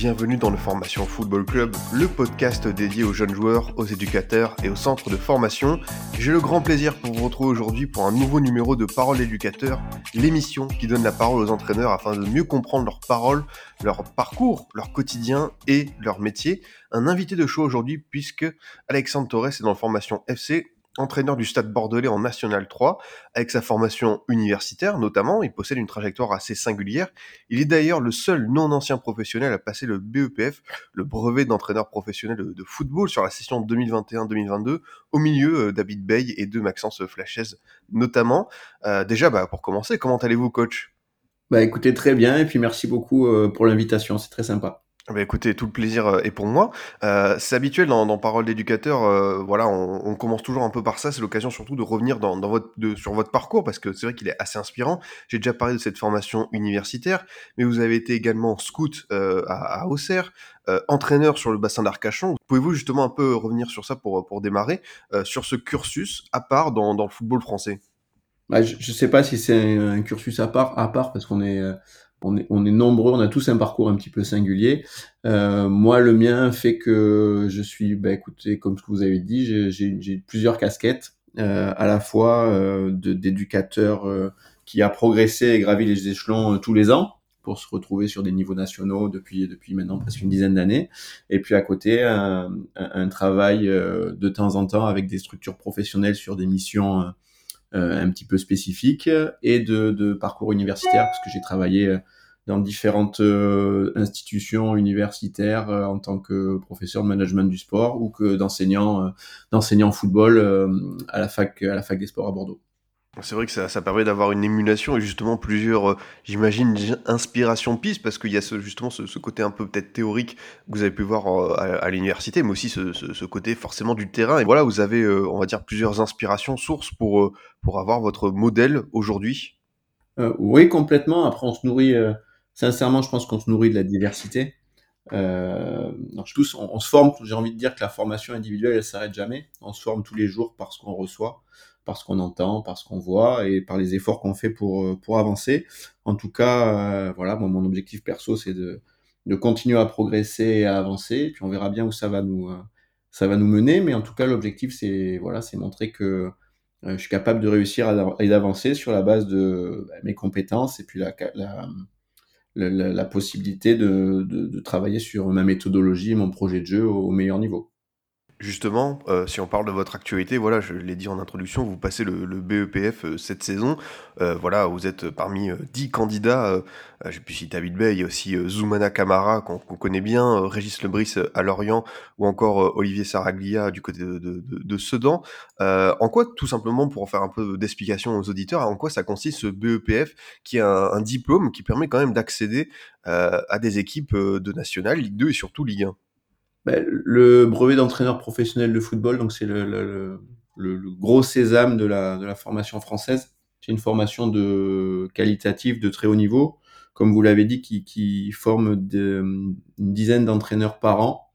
bienvenue dans le Formation Football Club, le podcast dédié aux jeunes joueurs, aux éducateurs et aux centres de formation. J'ai le grand plaisir pour vous retrouver aujourd'hui pour un nouveau numéro de Parole d'éducateur, l'émission qui donne la parole aux entraîneurs afin de mieux comprendre leurs paroles, leur parcours, leur quotidien et leur métier. Un invité de choix aujourd'hui puisque Alexandre Torres est dans le Formation FC, entraîneur du Stade Bordelais en National 3, avec sa formation universitaire notamment, il possède une trajectoire assez singulière. Il est d'ailleurs le seul non-ancien professionnel à passer le BEPF, le brevet d'entraîneur professionnel de, football sur la session 2021-2022, au milieu euh, David Bay et de Maxence Flashez notamment. Euh, déjà, bah, pour commencer, comment allez-vous coach? Bah écoutez, très bien, et puis merci beaucoup euh, pour l'invitation, c'est très sympa. Bah écoutez, tout le plaisir euh, est pour moi. Euh, c'est habituel dans, dans Parole d'éducateur, euh, voilà, on, on commence toujours un peu par ça. C'est l'occasion surtout de revenir dans, dans votre, de, sur votre parcours parce que c'est vrai qu'il est assez inspirant. J'ai déjà parlé de cette formation universitaire, mais vous avez été également scout euh, à, à Auxerre, euh, entraîneur sur le bassin d'Arcachon. Pouvez-vous justement un peu revenir sur ça pour, pour démarrer, euh, sur ce cursus à part dans, dans le football français? Bah, je ne sais pas si c'est un, cursus à part, à part parce qu'on est, on est, nombreux, on a tous un parcours un petit peu singulier. Euh, moi, le mien fait que je suis, bah, écoutez, comme ce que vous avez dit, j'ai- plusieurs casquettes, euh, à la fois euh, d'éducateur euh, qui a progressé et gravi les échelons tous les ans pour se retrouver sur des niveaux nationaux depuis depuis maintenant presque une dizaine d'années, et puis à côté un, travail de temps en temps avec des structures professionnelles sur des missions euh, un petit peu spécifiques et de, de parcours universitaire parce que j'ai travaillé euh, dans différentes euh, institutions universitaires en tant que professeur de management du sport ou que d'enseignant d'enseignant football à la fac à la fac des sports à Bordeaux. C'est vrai que ça, permet d'avoir une émulation et justement plusieurs, euh, j'imagine, inspirations pistes parce qu'il y a justement ce, côté un peu peut-être théorique que vous avez pu voir euh, à, l'université, mais aussi ce, côté forcément du terrain. Et voilà, vous avez, euh, on va dire, plusieurs inspirations, sources pour, pour avoir votre modèle aujourd'hui. Oui, complètement. Après, on se nourrit, sincèrement, je pense qu'on se nourrit de la diversité. Tous, on, on se forme, j'ai envie de dire que la formation individuelle, elle s'arrête jamais. On se forme tous les jours parce qu'on reçoit, parce qu'on entend, parce qu'on voit et par les efforts qu'on fait pour, euh, avancer. En tout cas, euh, voilà, moi, mon objectif perso, c'est de, continuer à progresser et à avancer. Puis, on verra bien où ça va nous, euh, ça va nous mener. Mais en tout cas, l'objectif, c'est, voilà, c'est montrer que, je suis capable de réussir et d'avancer sur la base de bah, mes compétences et puis la, possibilité de, travailler sur ma méthodologie mon projet de jeu au meilleur niveau. Justement, euh, si on parle de votre actualité, voilà, je l'ai dit en introduction, vous passez le, BEPF euh, cette saison. Euh, voilà, vous êtes parmi 10 candidats. J'ai pu citer David Bay, il y a aussi Zoumana Camara qu'on connaît bien, Régis Lebris à Lorient ou encore Olivier Saraglia du côté de, Sedan. En quoi, tout simplement, pour faire un peu d'explication aux auditeurs, en quoi ça consiste ce BEPF qui est un, diplôme qui permet quand même d'accéder à des équipes de nationale, Ligue 2 et surtout Ligue 1 Ben, le brevet d'entraîneur professionnel de football, donc c'est le, gros sésame de la, formation française. C'est une formation de qualitative de très haut niveau, comme vous l'avez dit, qui, forme une dizaine d'entraîneurs par an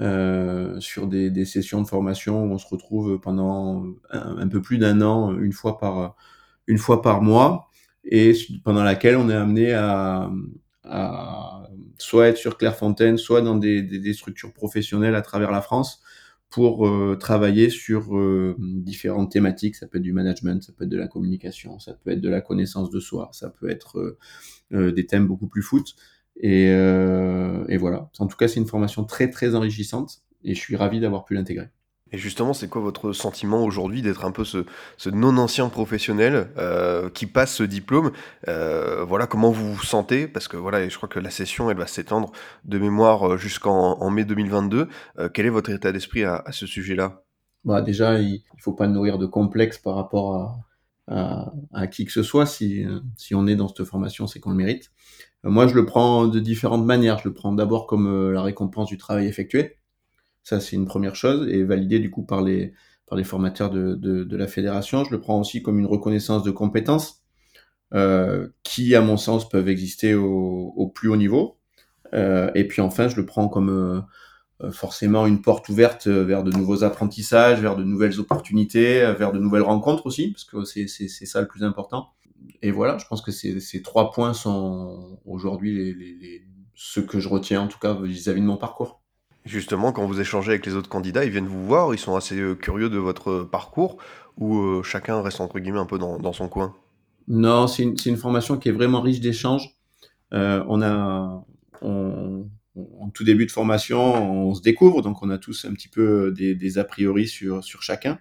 euh, sur des, sessions de formation où on se retrouve pendant un, peu plus d'un an, une fois par une fois par mois, et pendant laquelle on est amené à soit être sur Clairefontaine, soit dans des, structures professionnelles à travers la France pour euh, travailler sur euh, différentes thématiques. Ça peut être du management, ça peut être de la communication, ça peut être de la connaissance de soi, ça peut être euh, des thèmes beaucoup plus foot. Et, et voilà. En tout cas, c'est une formation très très enrichissante et je suis ravi d'avoir pu l'intégrer. Et justement, c'est quoi votre sentiment aujourd'hui d'être un peu ce, non-ancien professionnel euh, qui passe ce diplôme euh, Voilà, comment vous vous sentez? Parce que voilà, je crois que la session, elle va s'étendre de mémoire euh, jusqu'en en mai 2022. Euh, quel est votre état d'esprit à, à ce sujet-là? Bah, Déjà, il ne faut pas nourrir de complexe par rapport à, à, qui que ce soit. Si, si on est dans cette formation, c'est qu'on le mérite. Moi, je le prends de différentes manières. Je le prends d'abord comme la récompense du travail effectué. Ça, c'est une première chose, et validé du coup par les, par les formateurs de, de, de, la fédération. Je le prends aussi comme une reconnaissance de compétences euh, qui, à mon sens, peuvent exister au, au plus haut niveau. Euh, et puis enfin, je le prends comme euh, forcément une porte ouverte vers de nouveaux apprentissages, vers de nouvelles opportunités, vers de nouvelles rencontres aussi, parce que c'est ça le plus important. Et voilà, je pense que ces, ces trois points sont aujourd'hui les, les, les, ceux que je retiens, en tout cas vis-à-vis -vis de mon parcours. Justement, quand vous échangez avec les autres candidats, ils viennent vous voir, ils sont assez euh, curieux de votre parcours, ou euh, chacun reste entre guillemets un peu dans, son coin? Non, c'est une, formation qui est vraiment riche d'échanges. Euh, on a, en tout début de formation, on se découvre, donc on a tous un petit peu des, a priori sur, sur chacun.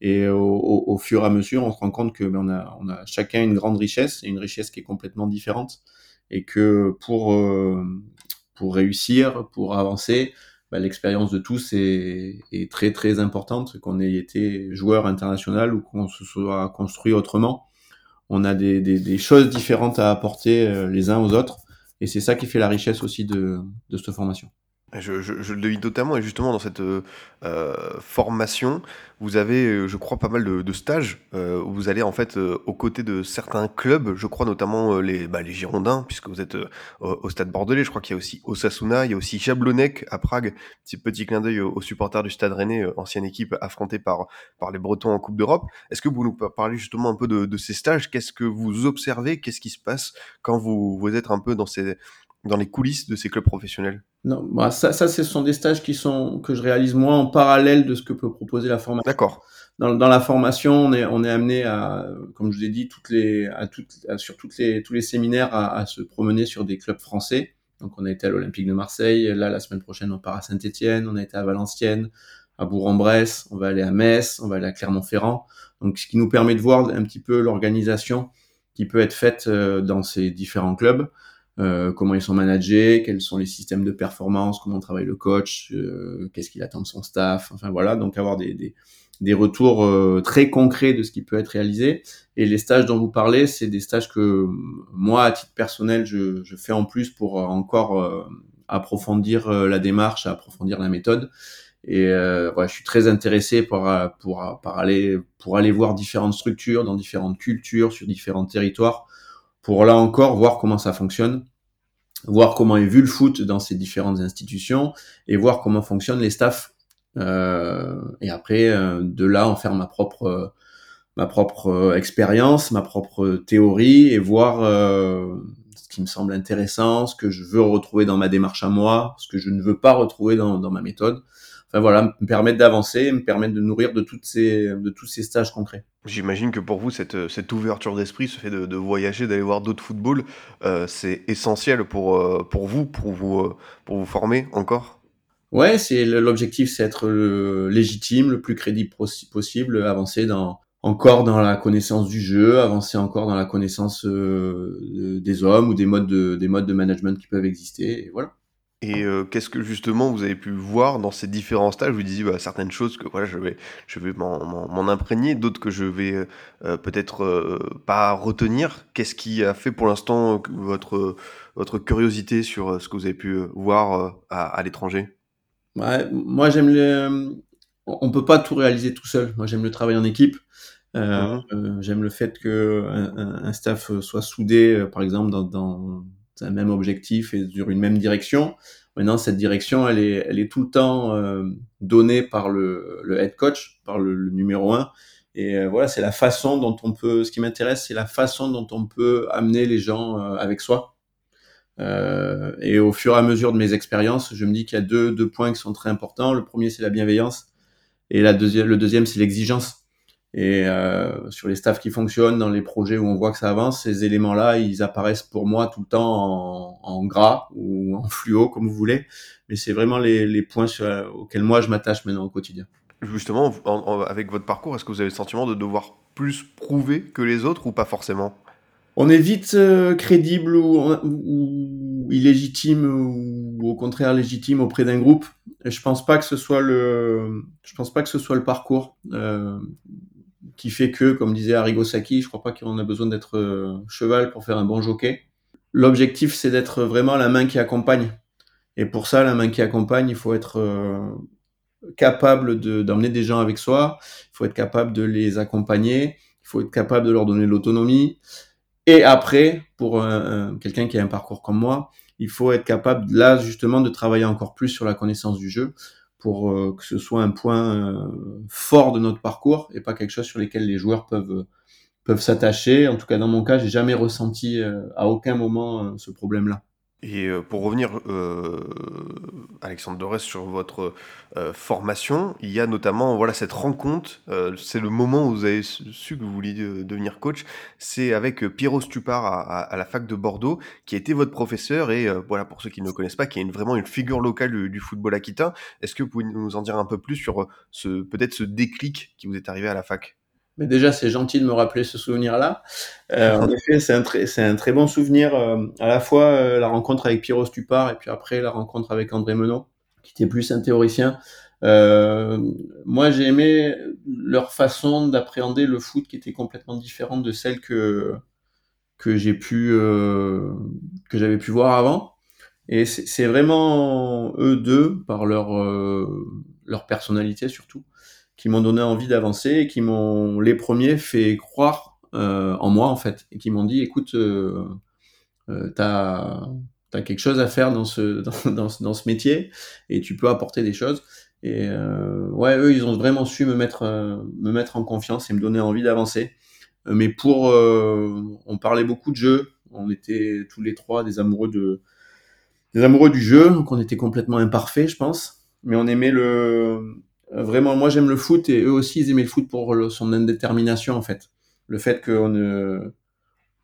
Et au, fur et à mesure, on se rend compte que ben, on, a, chacun une grande richesse, et une richesse qui est complètement différente, et que pour, euh, pour réussir, pour avancer, bah, l'expérience de tous est, très très importante, qu'on ait été joueur international ou qu'on se soit construit autrement. On a des, choses différentes à apporter euh, les uns aux autres, et c'est ça qui fait la richesse aussi de cette formation. Je, je, je, le devine totalement, et justement dans cette euh, formation, vous avez, euh, je crois, pas mal de, de stages euh, où vous allez en fait euh, aux côtés de certains clubs, je crois notamment euh, les, bah, les Girondins, puisque vous êtes euh, au Stade Bordelais, je crois qu'il y a aussi Osasuna, il y a aussi Jablonec à Prague, petit petit clin d'œil aux, supporters du Stade Rennais, ancienne équipe affrontée par, par les Bretons en Coupe d'Europe. Est-ce que vous nous parlez justement un peu de, de ces stages? Qu'est-ce que vous observez? Qu'est-ce qui se passe quand vous, vous êtes un peu dans ces dans les coulisses de ces clubs professionnels? Non, bah ça, ça, ce sont des stages qui sont que je réalise moi en parallèle de ce que peut proposer la formation. D'accord. Dans, dans, la formation, on est, on est amené à, comme je vous ai dit, toutes les, à toutes, à, sur toutes les, tous les séminaires à, à, se promener sur des clubs français. Donc, on a été à l'Olympique de Marseille. Là, la semaine prochaine, on part à Saint-Etienne. On a été à Valenciennes, à Bourg-en-Bresse. On va aller à Metz. On va aller à Clermont-Ferrand. Donc, ce qui nous permet de voir un petit peu l'organisation qui peut être faite euh, dans ces différents clubs euh, comment ils sont managés, quels sont les systèmes de performance, comment travaille le coach, euh, qu'est-ce qu'il attend de son staff, enfin voilà, donc avoir des, des, des retours euh, très concrets de ce qui peut être réalisé. Et les stages dont vous parlez, c'est des stages que moi, à titre personnel, je, je fais en plus pour encore euh, approfondir euh, la démarche, approfondir la méthode. Et je suis très intéressé pour, pour, pour, aller, pour aller voir différentes structures dans différentes cultures, sur différents territoires pour là encore voir comment ça fonctionne, voir comment est vu le foot dans ces différentes institutions et voir comment fonctionnent les staffs. Euh, et après, euh, de là, en faire ma propre, euh, ma propre expérience, ma propre théorie et voir ce qui me semble intéressant, ce que je veux retrouver dans ma démarche à moi, ce que je ne veux pas retrouver dans ma méthode enfin voilà, me permettre d'avancer, me permettre de nourrir de toutes ces, de tous ces stages concrets. J'imagine que pour vous, cette, cette ouverture d'esprit, ce fait de, de voyager, d'aller voir d'autres footballs, euh, c'est essentiel pour, euh, pour vous, pour vous, euh, pour vous former encore? Ouais, c'est l'objectif, c'est être le légitime, le plus crédible possible, avancer dans encore dans la connaissance du jeu, avancer encore dans la connaissance euh, des hommes ou des modes de, des modes de management qui peuvent exister. Et voilà. Et euh, qu'est-ce que justement vous avez pu voir dans ces différents stages? Vous disiez bah, certaines choses que voilà, je vais, je vais m'en imprégner, d'autres que je vais euh, peut-être euh, pas retenir. Qu'est-ce qui a fait pour l'instant votre, votre curiosité sur ce que vous avez pu voir à, à l'étranger? Ouais, Moi, j'aime le. On peut pas tout réaliser tout seul. Moi, j'aime le travail en équipe. Mmh. j'aime le fait que un, un, staff soit soudé, par exemple, dans, dans un même objectif et sur une même direction. Maintenant, cette direction, elle est, elle est tout le temps euh, donnée par le, le, head coach, par le, numéro un. Et euh, voilà, c'est la façon dont on peut. Ce qui m'intéresse, c'est la façon dont on peut amener les gens euh, avec soi. Et au fur et à mesure de mes expériences, je me dis qu'il y a deux, deux points qui sont très importants. Le premier, c'est la bienveillance, et la deuxième, le deuxième, c'est l'exigence. Et euh, sur les staffs qui fonctionnent, dans les projets où on voit que ça avance, ces éléments-là, ils apparaissent pour moi tout le temps en, en gras ou en fluo, comme vous voulez. Mais c'est vraiment les, les points sur, auxquels moi je m'attache maintenant au quotidien. Justement, en, en, avec votre parcours, est-ce que vous avez le sentiment de devoir plus prouver que les autres ou pas forcément? On est vite euh, crédible ou, ou, illégitime ou au contraire légitime auprès d'un groupe. Et je pense pas que ce soit le, je pense pas que ce soit le parcours. Euh, qui fait que, comme disait Arrigo Sacchi, je crois pas qu'on a besoin d'être euh, cheval pour faire un bon jockey. L'objectif, c'est d'être vraiment la main qui accompagne. Et pour ça, la main qui accompagne, il faut être, euh, capable d'emmener des gens avec soi, il faut être capable de les accompagner, il faut être capable de leur donner l'autonomie. Et après, pour quelqu'un qui a un parcours comme moi, il faut être capable là justement de travailler encore plus sur la connaissance du jeu pour euh, que ce soit un point euh, fort de notre parcours et pas quelque chose sur lequel les joueurs peuvent peuvent s'attacher. En tout cas, dans mon cas, j'ai jamais ressenti euh, à aucun moment ce problème-là. Et euh, pour revenir, euh, Alexandre Dorès, sur votre euh, formation, il y a notamment voilà, cette rencontre, c'est le moment où vous avez su que vous vouliez devenir coach, c'est avec Pierrot Stupar à, à, la fac de Bordeaux, qui a été votre professeur, et voilà, pour ceux qui ne le connaissent pas, qui est une, vraiment une figure locale du, du football aquitain. Est-ce que vous pouvez nous en dire un peu plus sur ce peut-être ce déclic qui vous est arrivé à la fac? Mais déjà, c'est gentil de me rappeler ce souvenir-là. Euh, en effet, c'est un, très, un très bon souvenir. Euh, à la fois euh, la rencontre avec Pierrot Stupar et puis après la rencontre avec André Menot, qui était plus un théoricien. Moi, j'ai aimé leur façon d'appréhender le foot qui était complètement différente de celle que que j'ai pu que j'avais pu voir avant. Et c'est vraiment eux deux par leur leur personnalité surtout qui m'ont donné envie d'avancer et qui m'ont les premiers fait croire euh, en moi en fait et qui m'ont dit écoute euh, euh, t'as as quelque chose à faire dans ce dans, dans, dans, ce métier et tu peux apporter des choses. Et ouais eux ils ont vraiment su me mettre me mettre en confiance et me donner envie d'avancer. Mais pour on parlait beaucoup de jeu on était tous les trois des amoureux de des amoureux du jeu donc on était complètement imparfaits je pense. Mais on aimait le vraiment, moi j'aime le foot et eux aussi ils aimaient le foot pour son indétermination en fait. Le fait qu'on ne,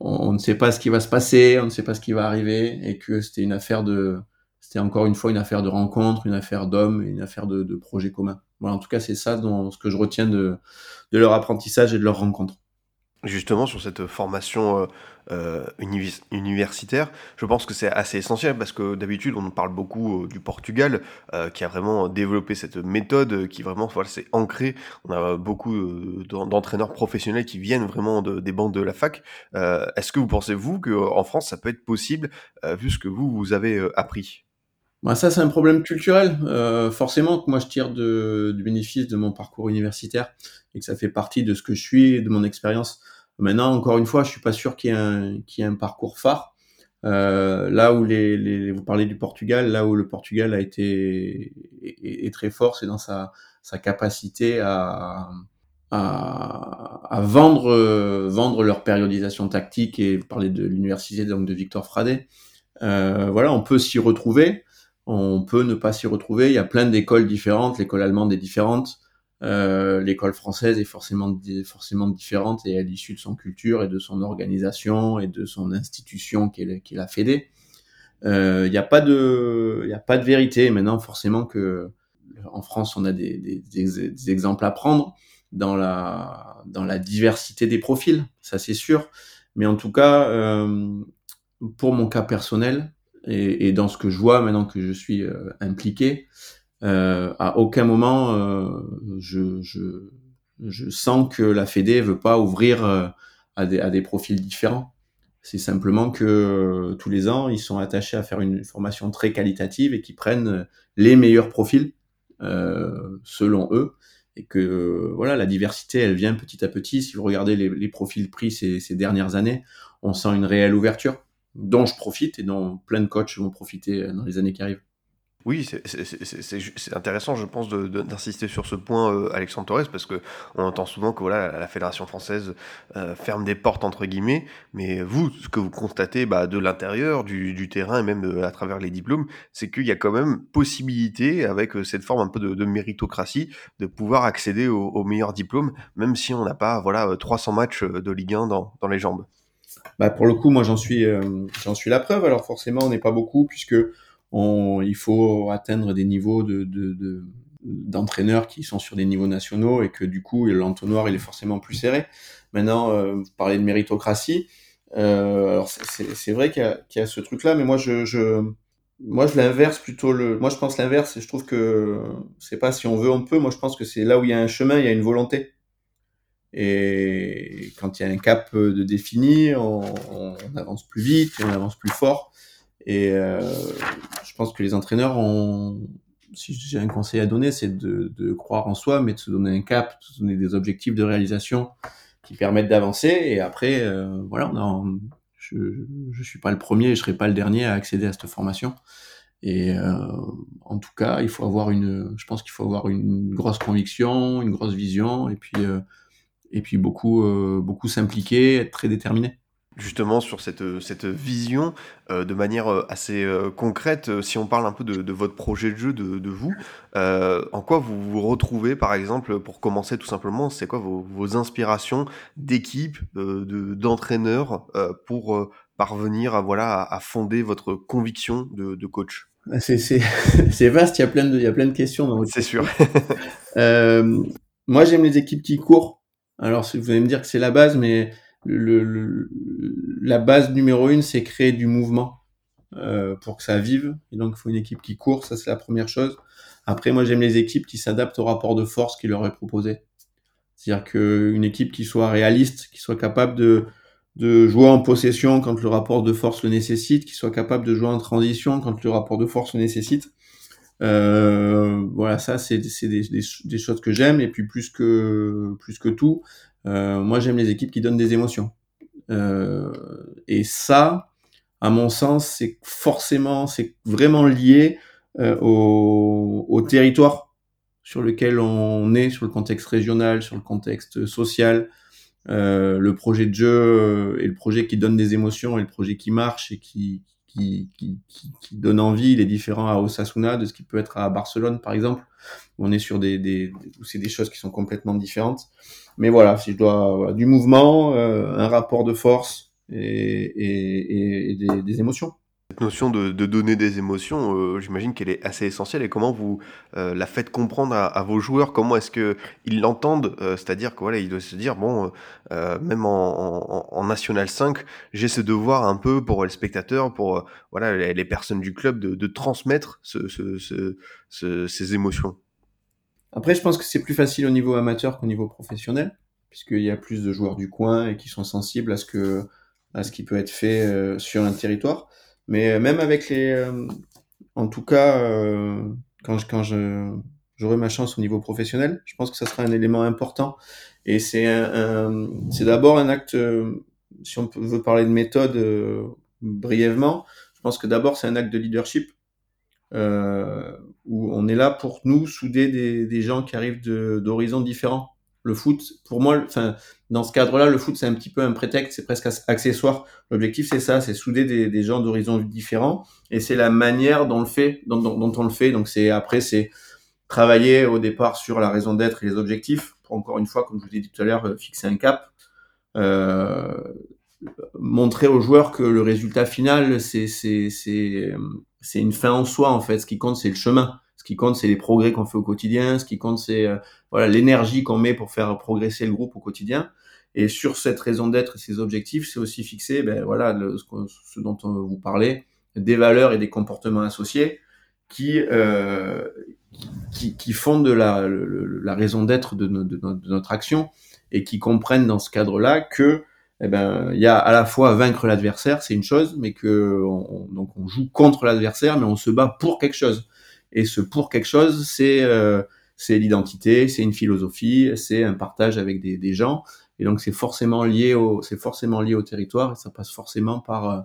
on, ne sait pas ce qui va se passer, on ne sait pas ce qui va arriver et que c'était une affaire de, c'était encore une fois une affaire de rencontre, une affaire d'hommes, une affaire de, de projet commun. Voilà, en tout cas c'est ça dans ce que je retiens de, de leur apprentissage et de leur rencontre. Justement, sur cette formation euh, euh universitaire, je pense que c'est assez essentiel parce que d'habitude, on parle beaucoup euh, du Portugal euh, qui a vraiment développé cette méthode qui vraiment voilà, c'est ancré. On a beaucoup d'entraîneurs professionnels qui viennent vraiment de, des bandes de la fac. Est-ce que vous pensez, vous, qu'en France, ça peut être possible vu ce que vous, vous avez appris? Bah ça, c'est un problème culturel. Euh, forcément que moi, je tire de, du bénéfice de mon parcours universitaire et que ça fait partie de ce que je suis et de mon expérience. Maintenant, encore une fois, je suis pas sûr qu'il y ait un, qu'il y ait un parcours phare. Euh, là où les, les, vous parlez du Portugal, là où le Portugal a été est, très fort, c'est dans sa, sa capacité à, à, à vendre vendre leur périodisation tactique et parler de l'université donc de Victor Frade. Euh, voilà, on peut s'y retrouver on peut ne pas s'y retrouver. Il y a plein d'écoles différentes, l'école allemande est différente, euh, l'école française est forcément, forcément différente et à l'issue de son culture et de son organisation et de son institution qui la Fédé. Euh, il n'y a pas de, il a pas de vérité. Maintenant, forcément que en France, on a des, des, des, exemples à prendre dans la, dans la diversité des profils, ça c'est sûr. Mais en tout cas, euh, pour mon cas personnel, et, dans ce que je vois maintenant que je suis euh, impliqué, euh, à aucun moment euh, je, sens que la Fédé veut pas ouvrir à des, profils différents. C'est simplement que tous les ans, ils sont attachés à faire une formation très qualitative et qui prennent les meilleurs profils selon eux. Et que voilà la diversité elle vient petit à petit. Si vous regardez les, profils pris ces, dernières années on sent une réelle ouverture dont je profite et dont plein de coachs vont profiter euh, dans les années qui arrivent. Oui, c'est intéressant, je pense, d'insister sur ce point, euh, Alexandre Torres, parce que on entend souvent que voilà, la fédération française euh, ferme des portes entre guillemets, mais vous, ce que vous constatez bah, de l'intérieur, du, terrain et même à travers les diplômes, c'est qu'il y a quand même possibilité, avec cette forme un peu de, méritocratie, de pouvoir accéder aux, meilleurs diplômes, même si on n'a pas voilà 300 matchs de Ligue 1 dans, dans les jambes bah pour le coup, moi j'en suis, euh, j'en suis la preuve. Alors forcément, on n'est pas beaucoup puisque il faut atteindre des niveaux de, de, de d'entraîneurs qui sont sur des niveaux nationaux et que du coup l'entonnoir il est forcément plus serré. Maintenant, euh, vous parlez de méritocratie. Euh, alors c'est vrai qu'il y, a ce truc-là, mais moi je, je moi je l'inverse plutôt. Moi je pense l'inverse et je trouve que c'est pas si on veut on peut. Moi je pense que c'est là où il y a un chemin, il y a une volonté. Et quand il y a un cap de défini, on, avance plus vite, on avance plus fort. Et euh, je pense que les entraîneurs ont, si j'ai un conseil à donner, c'est de, croire en soi, mais de se donner un cap, de se donner des objectifs de réalisation qui permettent d'avancer. Et après, euh, voilà, je ne suis pas le premier, je serai pas le dernier à accéder à cette formation. Et euh, en tout cas, il faut avoir une, je pense qu'il faut avoir une grosse conviction, une grosse vision, et puis euh, et puis beaucoup euh, beaucoup s'impliquer, être très déterminé justement sur cette, cette vision euh, de manière euh, assez euh, concrète. Si on parle un peu de, de votre projet de jeu, de, de vous, en quoi vous vous retrouvez, par exemple, pour commencer tout simplement, c'est quoi vos, vos inspirations d'équipe, d'entraîneur pour parvenir à, voilà, à fonder votre conviction de, de coach? C'est vaste, il y, a plein de, il y a plein de questions. C'est sûr. moi, j'aime les équipes qui courent. Alors, vous allez me dire que c'est la base, mais la base numéro une, c'est créer du mouvement euh, pour que ça vive. Et donc, il faut une équipe qui court, ça c'est la première chose. Après, moi, j'aime les équipes qui s'adaptent au rapport de force qui leur est proposé. C'est-à-dire qu'une équipe qui soit réaliste, qui soit capable de, de jouer en possession quand le rapport de force le nécessite, qui soit capable de jouer en transition quand le rapport de force le nécessite. Euh, voilà, ça c'est des, des, choses que j'aime et puis plus que plus que tout, euh, moi, j'aime les équipes qui donnent des émotions. Euh, et ça, à mon sens, c'est forcément, c'est vraiment lié euh, au, au, territoire sur lequel on est, sur le contexte régional, sur le contexte social. Le projet de jeu et le projet qui donne des émotions et le projet qui marche et qui, qui, qui, qui, donne envie, il est différent à Osasuna de ce qui peut être à Barcelone, par exemple, où on est sur des, des, où c'est des choses qui sont complètement différentes. Mais voilà, si je dois voilà, du mouvement, euh, un rapport de force et, et, et des, des, émotions. Notion de, donner des émotions, euh, j'imagine qu'elle est assez essentielle. Et comment vous euh, la faites comprendre à, vos joueurs? Comment est-ce que ils l'entendent? Euh, C'est-à-dire que voilà, doivent se dire bon, même en, National 5, j'ai ce devoir un peu pour les spectateurs, pour voilà les, personnes du club, de, transmettre ce, ce, ce, ces émotions. Après, je pense que c'est plus facile au niveau amateur qu'au niveau professionnel, puisqu'il y a plus de joueurs du coin et qui sont sensibles à ce que à ce qui peut être fait sur un territoire. Mais euh, même avec les, euh, en tout cas, euh, quand je, quand je j'aurai ma chance au niveau professionnel, je pense que ça sera un élément important. Et c'est un, c'est d'abord un acte, si on veut parler de méthode brièvement, je pense que d'abord c'est un acte de leadership où on est là pour nous souder des, des gens qui arrivent d'horizons différents. Le foot, pour moi, enfin, dans ce cadre-là, le foot c'est un petit peu un prétexte, c'est presque accessoire. L'objectif c'est ça, c'est souder des, gens d'horizons différents, et c'est la manière dont, on le fait. Donc c'est après c'est travailler au départ sur la raison d'être et les objectifs, pour encore une fois, comme je vous ai dit tout à l'heure, euh, fixer un cap. Euh, montrer aux joueurs que le résultat final, c'est c'est une fin en soi en fait. Ce qui compte, c'est le chemin. Ce qui compte, c'est les progrès qu'on fait au quotidien. Ce qui compte, c'est euh, voilà l'énergie qu'on met pour faire progresser le groupe au quotidien. Et sur cette raison d'être et ces objectifs, c'est aussi fixé, ben voilà, le, ce, dont on vous parlez, des valeurs et des comportements associés qui euh, qui, fondent de la, la raison d'être de, notre action et qui comprennent dans ce cadre-là que eh ben, il y a à la fois vaincre l'adversaire, c'est une chose, mais que on, donc on joue contre l'adversaire, mais on se bat pour quelque chose. Et ce pour quelque chose, c'est euh, c'est l'identité, c'est une philosophie, c'est un partage avec des, des gens. Et donc c'est forcément lié au c'est forcément lié au territoire et ça passe forcément par euh,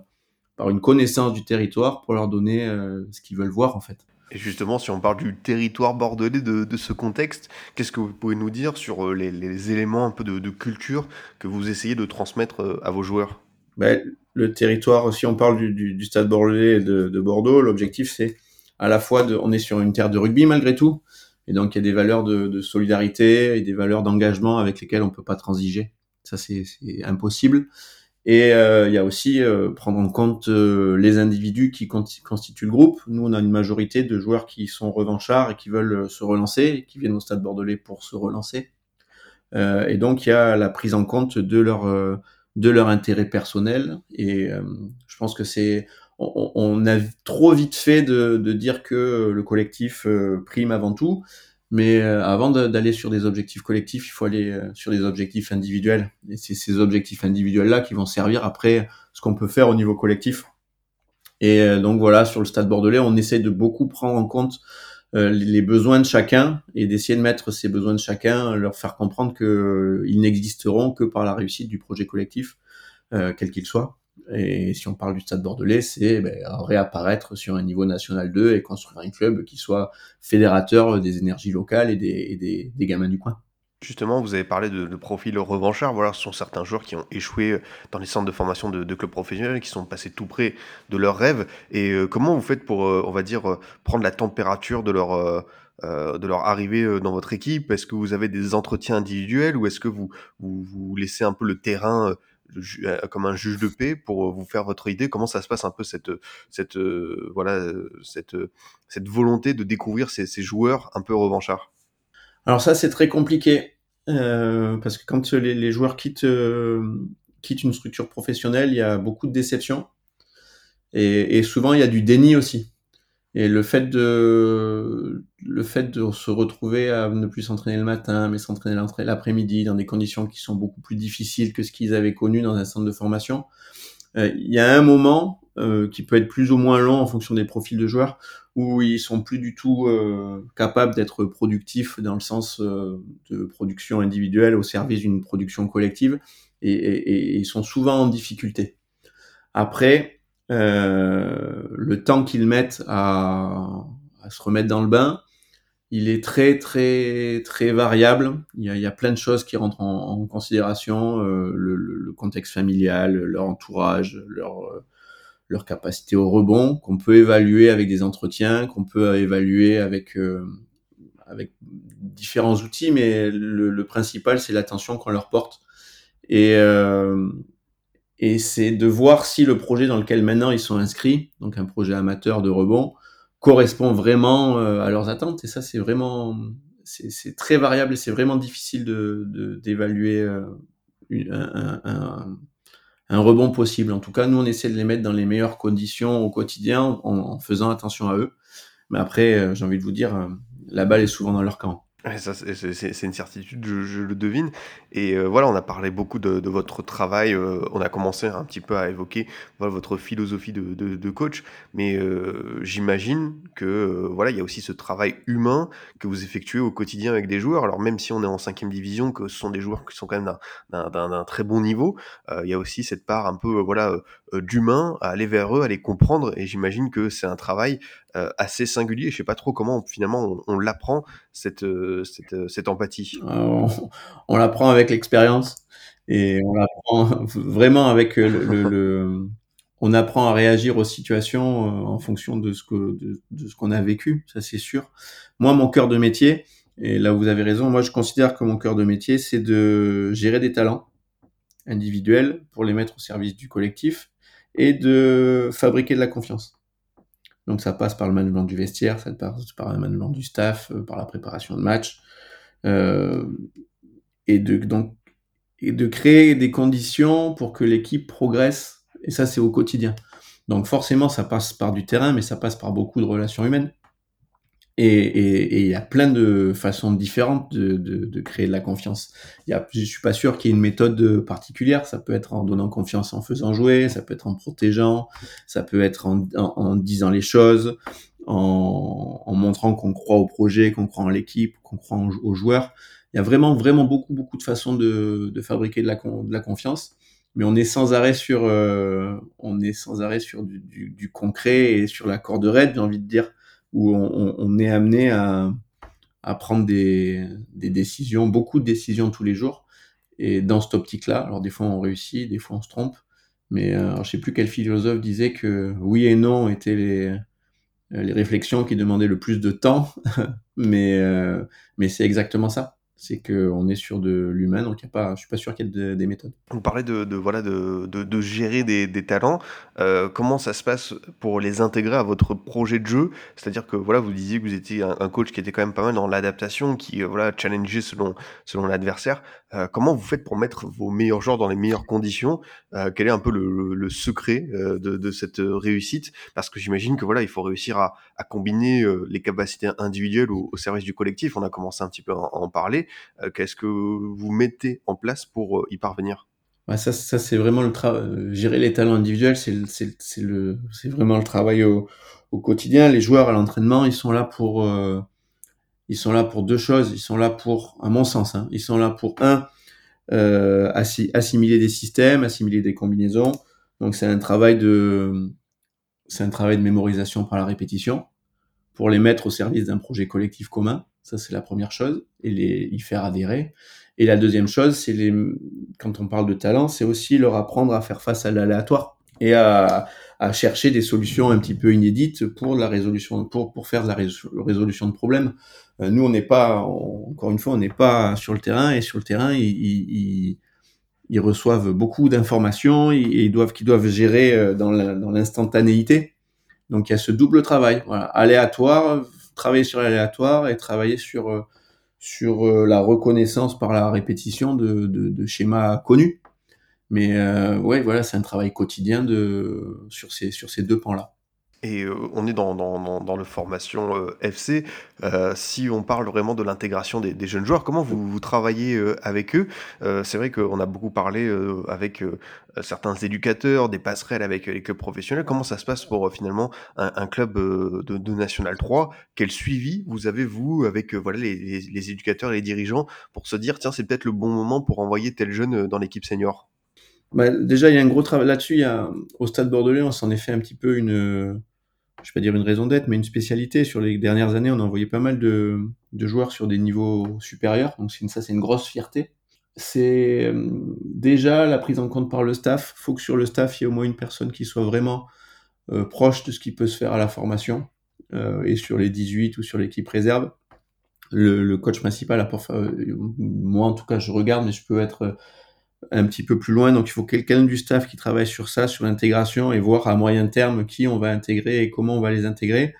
par une connaissance du territoire pour leur donner euh, ce qu'ils veulent voir en fait. Et justement, si on parle du territoire bordelais de, de ce contexte, qu'est-ce que vous pouvez nous dire sur les, les éléments un peu de, de, culture que vous essayez de transmettre à vos joueurs? Ben, Le territoire, si on parle du, du, du stade bordelais de, de Bordeaux, l'objectif c'est à la fois, on est sur une terre de rugby malgré tout, et donc il y a des valeurs de, solidarité et des valeurs d'engagement avec lesquelles on peut pas transiger. Ça c'est impossible. Et euh, il y a aussi euh, prendre en compte euh, les individus qui constituent le groupe. Nous, on a une majorité de joueurs qui sont revanchards et qui veulent se relancer, qui viennent au Stade Bordelais pour se relancer. et donc, il y a la prise en compte de leur de leur intérêt personnel. Et je pense que c'est on, a trop vite fait de, de dire que le collectif prime avant tout. Mais euh, avant d'aller sur des objectifs collectifs, il faut aller euh, sur des objectifs individuels. Et c'est ces objectifs individuels-là qui vont servir après ce qu'on peut faire au niveau collectif. Et euh, donc voilà, sur le Stade Bordelais, on essaie de beaucoup prendre en compte euh, les besoins de chacun et d'essayer de mettre ces besoins de chacun, leur faire comprendre que euh, ils n'existeront que par la réussite du projet collectif, euh, quel qu'il soit. Et si on parle du Stade Bordelais, c'est ben, réapparaître sur un niveau national 2 et construire un club qui soit fédérateur des énergies locales et des, gamins du coin. Justement, vous avez parlé de, de profils revanchards. Voilà, ce sont certains joueurs qui ont échoué dans les centres de formation de, clubs professionnels, qui sont passés tout près de leurs rêves. Et euh, comment vous faites pour, euh, on va dire, euh, prendre la température de leur, arrivée dans votre équipe? Est-ce que vous avez des entretiens individuels ou est-ce que vous, vous, laissez un peu le terrain comme un juge de paix pour euh, vous faire votre idée. Comment ça se passe un peu cette, euh, voilà, euh, cette, euh, cette volonté de découvrir ces, joueurs un peu revanchards? Alors ça, c'est très compliqué euh, parce que quand les, joueurs quittent, euh, quittent une structure professionnelle, il y a beaucoup de déception et, et souvent il y a du déni aussi. Et le fait de le fait de se retrouver à ne plus s'entraîner le matin, mais s'entraîner l'après-midi dans des conditions qui sont beaucoup plus difficiles que ce qu'ils avaient connu dans un centre de formation, euh, il y a un moment euh, qui peut être plus ou moins long en fonction des profils de joueurs où ils sont plus du tout euh, capables d'être productifs dans le sens de production individuelle au service d'une production collective et ils sont souvent en difficulté. Après, euh, le temps qu'ils mettent à, se remettre dans le bain, il est très très très variable. Il y a, plein de choses qui rentrent en, considération, euh, le, contexte familial, leur entourage, leur euh, leur capacité au rebond, qu'on peut évaluer avec des entretiens, qu'on peut évaluer avec avec différents outils, mais le, le principal c'est l'attention qu'on leur porte et et c'est de voir si le projet dans lequel maintenant ils sont inscrits, donc un projet amateur de rebond, correspond vraiment euh, à leurs attentes. Et ça, c'est vraiment, c'est très variable et c'est vraiment difficile de d'évaluer euh, un, rebond possible. En tout cas, nous, on essaie de les mettre dans les meilleures conditions au quotidien en, en faisant attention à eux. Mais après, euh, j'ai envie de vous dire, la balle est souvent dans leur camp. C'est une certitude, je, je le devine. Et euh, voilà, on a parlé beaucoup de, de votre travail. euh, on a commencé un petit peu à évoquer voilà, votre philosophie de, de, de coach. Mais euh, j'imagine que euh, voilà, il y a aussi ce travail humain que vous effectuez au quotidien avec des joueurs. Alors même si on est en cinquième division, que ce sont des joueurs qui sont quand même d'un- très bon niveau, euh, il y a aussi cette part un peu euh, voilà d'humain à aller vers eux, à les comprendre. Et j'imagine que c'est un travail euh, assez singulier. Je sais pas trop comment finalement on, l'apprend cette, euh, cette, euh, cette empathie. On, l'apprend avec l'expérience et on l'apprend vraiment avec le, le- on apprend à réagir aux situations en fonction de ce que de ce qu'on a vécu, ça c'est sûr. Moi, mon cœur de métier, et là vous avez raison, moi je considère que mon cœur de métier, c'est de gérer des talents individuels pour les mettre au service du collectif et de fabriquer de la confiance. Donc ça passe par le management du vestiaire, ça passe par le management du staff, euh, par la préparation de match, euh, et donc et de créer des conditions pour que l'équipe progresse. Et ça, c'est au quotidien. Donc forcément, ça passe par du terrain, mais ça passe par beaucoup de relations humaines. Et il y a plein de façons différentes de, de, de créer de la confiance. Y a, je suis pas sûr qu'il y ait une méthode particulière. Ça peut être en donnant confiance en faisant jouer, ça peut être en protégeant, ça peut être en, en, en disant les choses, en, en montrant qu'on croit au projet, qu'on croit en l'équipe, qu'on croit en- aux joueurs. Il y a vraiment, vraiment beaucoup, beaucoup de façons de, de fabriquer de la, de la confiance. Mais on est sans arrêt sur, euh, on est sans arrêt sur du, du, du concret et sur la corde raide, j'ai envie de dire, où on, est amené à, prendre des, décisions, beaucoup de décisions tous les jours. Et dans cette optique-là, alors des fois on réussit, des fois on se trompe. Mais euh, alors, je sais plus quel philosophe disait que oui et non étaient les, les réflexions qui demandaient le plus de temps. euh, mais c'est exactement ça. C'est que on est sur de l'humain, donc y a pas, je suis pas sûr qu'il y ait de- des méthodes. Vous parlez de, voilà, de, de, gérer des, talents. Euh, comment ça se passe pour les intégrer à votre projet de jeu? C'est-à-dire que voilà, vous disiez que vous étiez un, un coach qui était quand même pas mal dans l'adaptation, qui euh, voilà, challengeait selon, selon l'adversaire. Euh, comment vous faites pour mettre vos meilleurs joueurs dans les meilleures conditions? Euh, Quel est un peu le, secret euh, de, cette réussite? Parce que j'imagine que voilà, il faut réussir à, combiner les capacités individuelles au, au service du collectif. On a commencé un petit peu à en, parler. Qu'est-ce que vous mettez en place pour y parvenir? Ouais, ça, c'est vraiment le travail. Gérer les talents individuels, c'est vraiment le travail au, quotidien. Les joueurs à l'entraînement, ils sont là pour ils sont là pour deux choses. Ils sont là pour, à mon sens, hein, ils sont là pour un euh, assimiler des systèmes, assimiler des combinaisons. Donc c'est un travail de c'est un travail de mémorisation par la répétition pour les mettre au service d'un projet collectif commun. Ça c'est la première chose et les y faire adhérer. Et la deuxième chose, c'est les, quand on parle de talent, c'est aussi leur apprendre à faire face à l'aléatoire et à, à, chercher des solutions un petit peu inédites pour la résolution, pour, pour faire la résolution de problèmes. Euh, nous, on n'est pas, encore une fois, on n'est pas sur le terrain et sur le terrain, ils, reçoivent beaucoup d'informations et ils doivent, qu'ils doivent gérer euh, dans l'instantanéité. Donc, il y a ce double travail, aléatoire, travailler sur l'aléatoire et travailler sur euh, sur la reconnaissance par la répétition de, schémas connus. Mais euh, ouais, voilà, c'est un travail quotidien sur, ces, sur ces deux pans-là. Et euh, on est dans, dans, le formation euh, FC. Euh, si on parle vraiment de l'intégration des, jeunes joueurs, comment vous, travaillez avec eux? C'est vrai qu'on a beaucoup parlé avec certains éducateurs, des passerelles avec les clubs professionnels. Comment ça se passe pour finalement un, club de, National 3 Quel suivi vous avez, vous, avec voilà, les, éducateurs et les dirigeants pour se dire, tiens, c'est peut-être le bon moment pour envoyer tel jeune dans l'équipe senior? Bah, Déjà, il y a un gros travail là-dessus. Au stade bordelais, on s'en est fait un petit peu une je vais pas dire une raison d'être, mais une spécialité. Sur les dernières années, on a envoyé pas mal de, joueurs sur des niveaux supérieurs. Donc ça, c'est une grosse fierté. C'est euh, déjà la prise en compte par le staff. Il faut que sur le staff, il y ait au moins une personne qui soit vraiment euh, proche de ce qui peut se faire à la formation. Euh, et sur les 18 ou sur l'équipe réserve, le, coach principal, a moi en tout cas, je regarde, mais je peux être un petit peu plus loin. Donc, il faut quelqu'un du staff qui travaille sur ça, sur l'intégration et voir à moyen terme qui on va intégrer et comment on va les intégrer.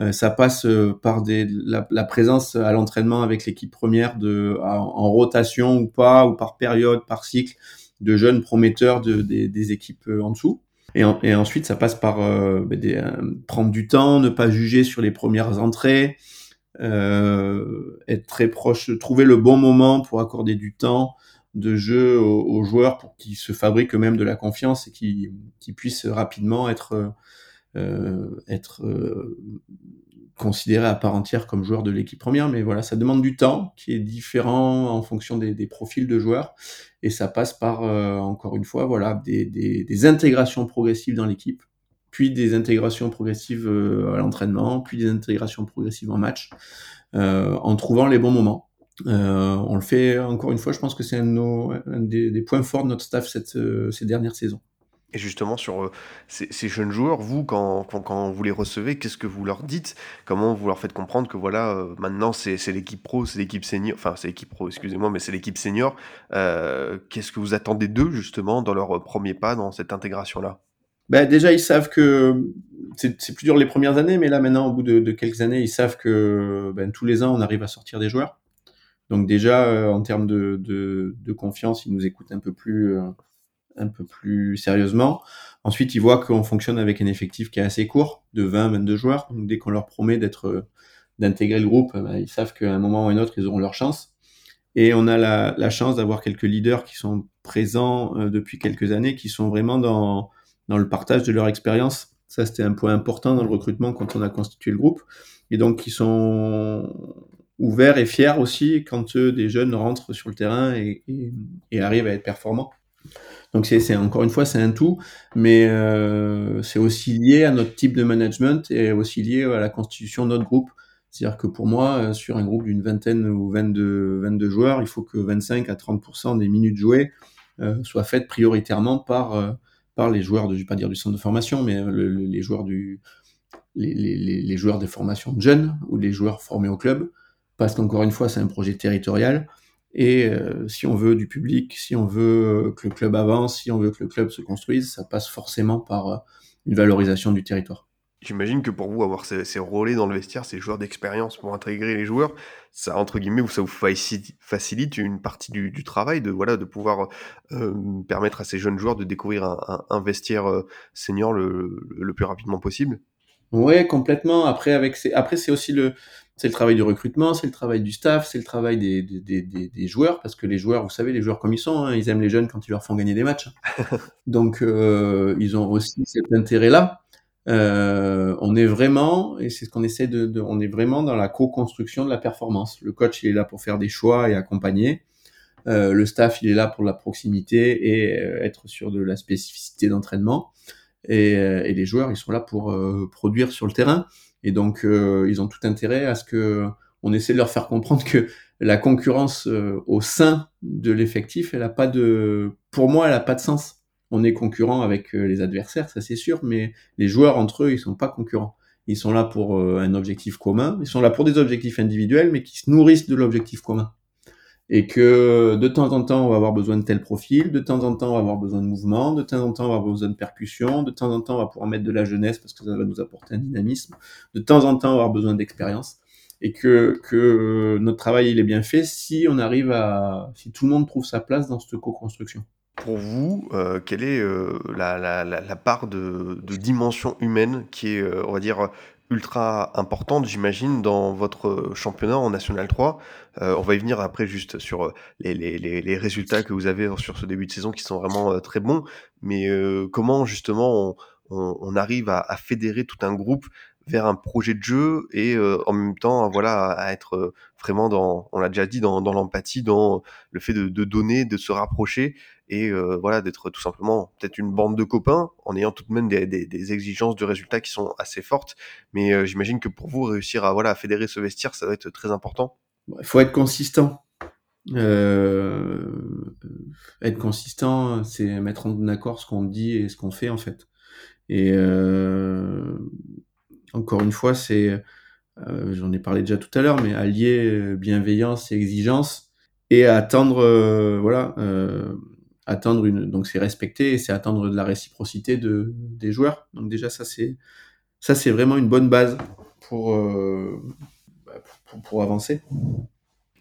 Euh, ça passe euh, par la, présence à l'entraînement avec l'équipe première de, en, rotation ou pas, ou par période, par cycle, de jeunes prometteurs de, des, équipes euh, en dessous. Et, en, et, ensuite, ça passe par ben, prendre du temps, ne pas juger sur les premières entrées, être très proche, trouver le bon moment pour accorder du temps, de jeu aux, joueurs pour qu'ils se fabriquent eux-mêmes de la confiance et qu'ils puissent rapidement être, euh, être euh, considérés à part entière comme joueurs de l'équipe première. Mais voilà, ça demande du temps qui est différent en fonction des, profils de joueurs et ça passe par, euh, encore une fois, voilà, des, intégrations progressives dans l'équipe puis des intégrations progressives euh, à l'entraînement, puis des intégrations progressives en match, euh, en trouvant les bons moments. Euh, on le fait encore une fois, je pense que c'est un, un, des, des, points forts de notre staff cette, euh, ces dernières saisons. Et justement, sur euh, ces, ces, jeunes joueurs, vous, quand, quand, quand vous les recevez, qu'est-ce que vous leur dites? Comment vous leur faites comprendre que voilà, euh, maintenant c'est l'équipe pro, c'est l'équipe senior, enfin c'est l'équipe pro, excusez-moi, mais c'est l'équipe senior. Euh, qu'est-ce que vous attendez d'eux justement dans leur premier pas dans cette intégration-là? Ben, Déjà, ils savent que c'est plus dur les premières années, mais là maintenant, au bout de, de quelques années, ils savent que ben, tous les ans, on arrive à sortir des joueurs. Donc déjà, euh, en termes de, confiance, ils nous écoutent un peu plus, euh, un peu plus sérieusement. Ensuite, ils voient qu'on fonctionne avec un effectif qui est assez court, de 20-22 joueurs. Donc dès qu'on leur promet euh, d'intégrer le groupe, bah, ils savent qu'à un moment ou à un autre, ils auront leur chance. Et on a la, chance d'avoir quelques leaders qui sont présents depuis quelques années, qui sont vraiment dans, dans le partage de leur expérience. Ça, c'était un point important dans le recrutement quand on a constitué le groupe. Et donc, qui sont ouverts et fiers aussi quand euh, des jeunes rentrent sur le terrain et, arrivent à être performants. Donc c'est encore une fois c'est un tout, mais euh, c'est aussi lié à notre type de management et aussi lié à la constitution de notre groupe. C'est-à-dire que pour moi, euh, sur un groupe d'une vingtaine ou 22, 22 joueurs, il faut que 25 à 30% des minutes jouées soient faites prioritairement par par les joueurs de, je vais pas dire du centre de formation, mais le, le, les joueurs du les, les joueurs des formations de jeunes ou les joueurs formés au club parce qu'encore une fois, c'est un projet territorial. Et euh, si on veut du public, si on veut que le club avance, si on veut que le club se construise, ça passe forcément par euh, une valorisation du territoire. J'imagine que pour vous, avoir ces, ces relais dans le vestiaire, ces joueurs d'expérience pour intégrer les joueurs, ça, entre guillemets, ça vous facilite une partie du, du travail, de, voilà, de pouvoir euh, permettre à ces jeunes joueurs de découvrir un, un, un vestiaire euh, senior le, le, plus rapidement possible? Oui, complètement. Après, avec ces... Après c'est aussi le C'est le travail du recrutement, c'est le travail du staff, c'est le travail des, des, des, des, joueurs, parce que les joueurs, vous savez, les joueurs comme ils sont, hein, ils aiment les jeunes quand ils leur font gagner des matchs. Donc, euh, ils ont aussi cet intérêt-là. Euh, on est vraiment, et c'est ce qu'on essaie de, de, on est vraiment dans la co-construction de la performance. Le coach, il est là pour faire des choix et accompagner. Euh, le staff, il est là pour la proximité et être sur de la spécificité d'entraînement. Et, et, les joueurs, ils sont là pour produire sur le terrain. Et donc, ils ont tout intérêt à ce que on essaie de leur faire comprendre que la concurrence au sein de l'effectif, elle a pas de, pour moi, elle a pas de sens. On est concurrent avec les adversaires, ça c'est sûr, mais les joueurs entre eux, ils sont pas concurrents. Ils sont là pour un objectif commun, ils sont là pour des objectifs individuels, mais qui se nourrissent de l'objectif commun et que de temps en temps on va avoir besoin de tel profil, de temps en temps on va avoir besoin de mouvement, de temps en temps on va avoir besoin de percussion, de temps en temps on va pouvoir mettre de la jeunesse parce que ça va nous apporter un dynamisme, de temps en temps on va avoir besoin d'expérience et que, que notre travail il est bien fait si on arrive à si tout le monde trouve sa place dans cette co-construction. Pour vous, euh, quelle est euh, la, la, la, part de, de, dimension humaine qui est, euh, on va dire, ultra importante, j'imagine, dans votre championnat en National 3. Euh, on va y venir après juste sur les, les, résultats que vous avez sur ce début de saison qui sont vraiment euh, très bons. Mais euh, comment justement on, on, on arrive à, à, fédérer tout un groupe vers un projet de jeu et euh, en même temps voilà à être vraiment dans on l'a déjà dit dans, dans l'empathie dans le fait de, de, donner de se rapprocher et euh, voilà d'être tout simplement peut-être une bande de copains en ayant tout de même des, exigences de résultats qui sont assez fortes. Mais euh, j'imagine que pour vous réussir à voilà à fédérer ce vestiaire, ça doit être très important. Il faut être consistant. Euh, être consistant, c'est mettre en accord ce qu'on dit et ce qu'on fait en fait. Et encore une fois, c'est, j'en ai parlé déjà tout à l'heure, mais allier bienveillance et exigence et attendre, voilà, attendre une donc c'est respecter et c'est attendre de la réciprocité de des joueurs. Donc déjà ça c'est vraiment une bonne base pour, euh, pour avancer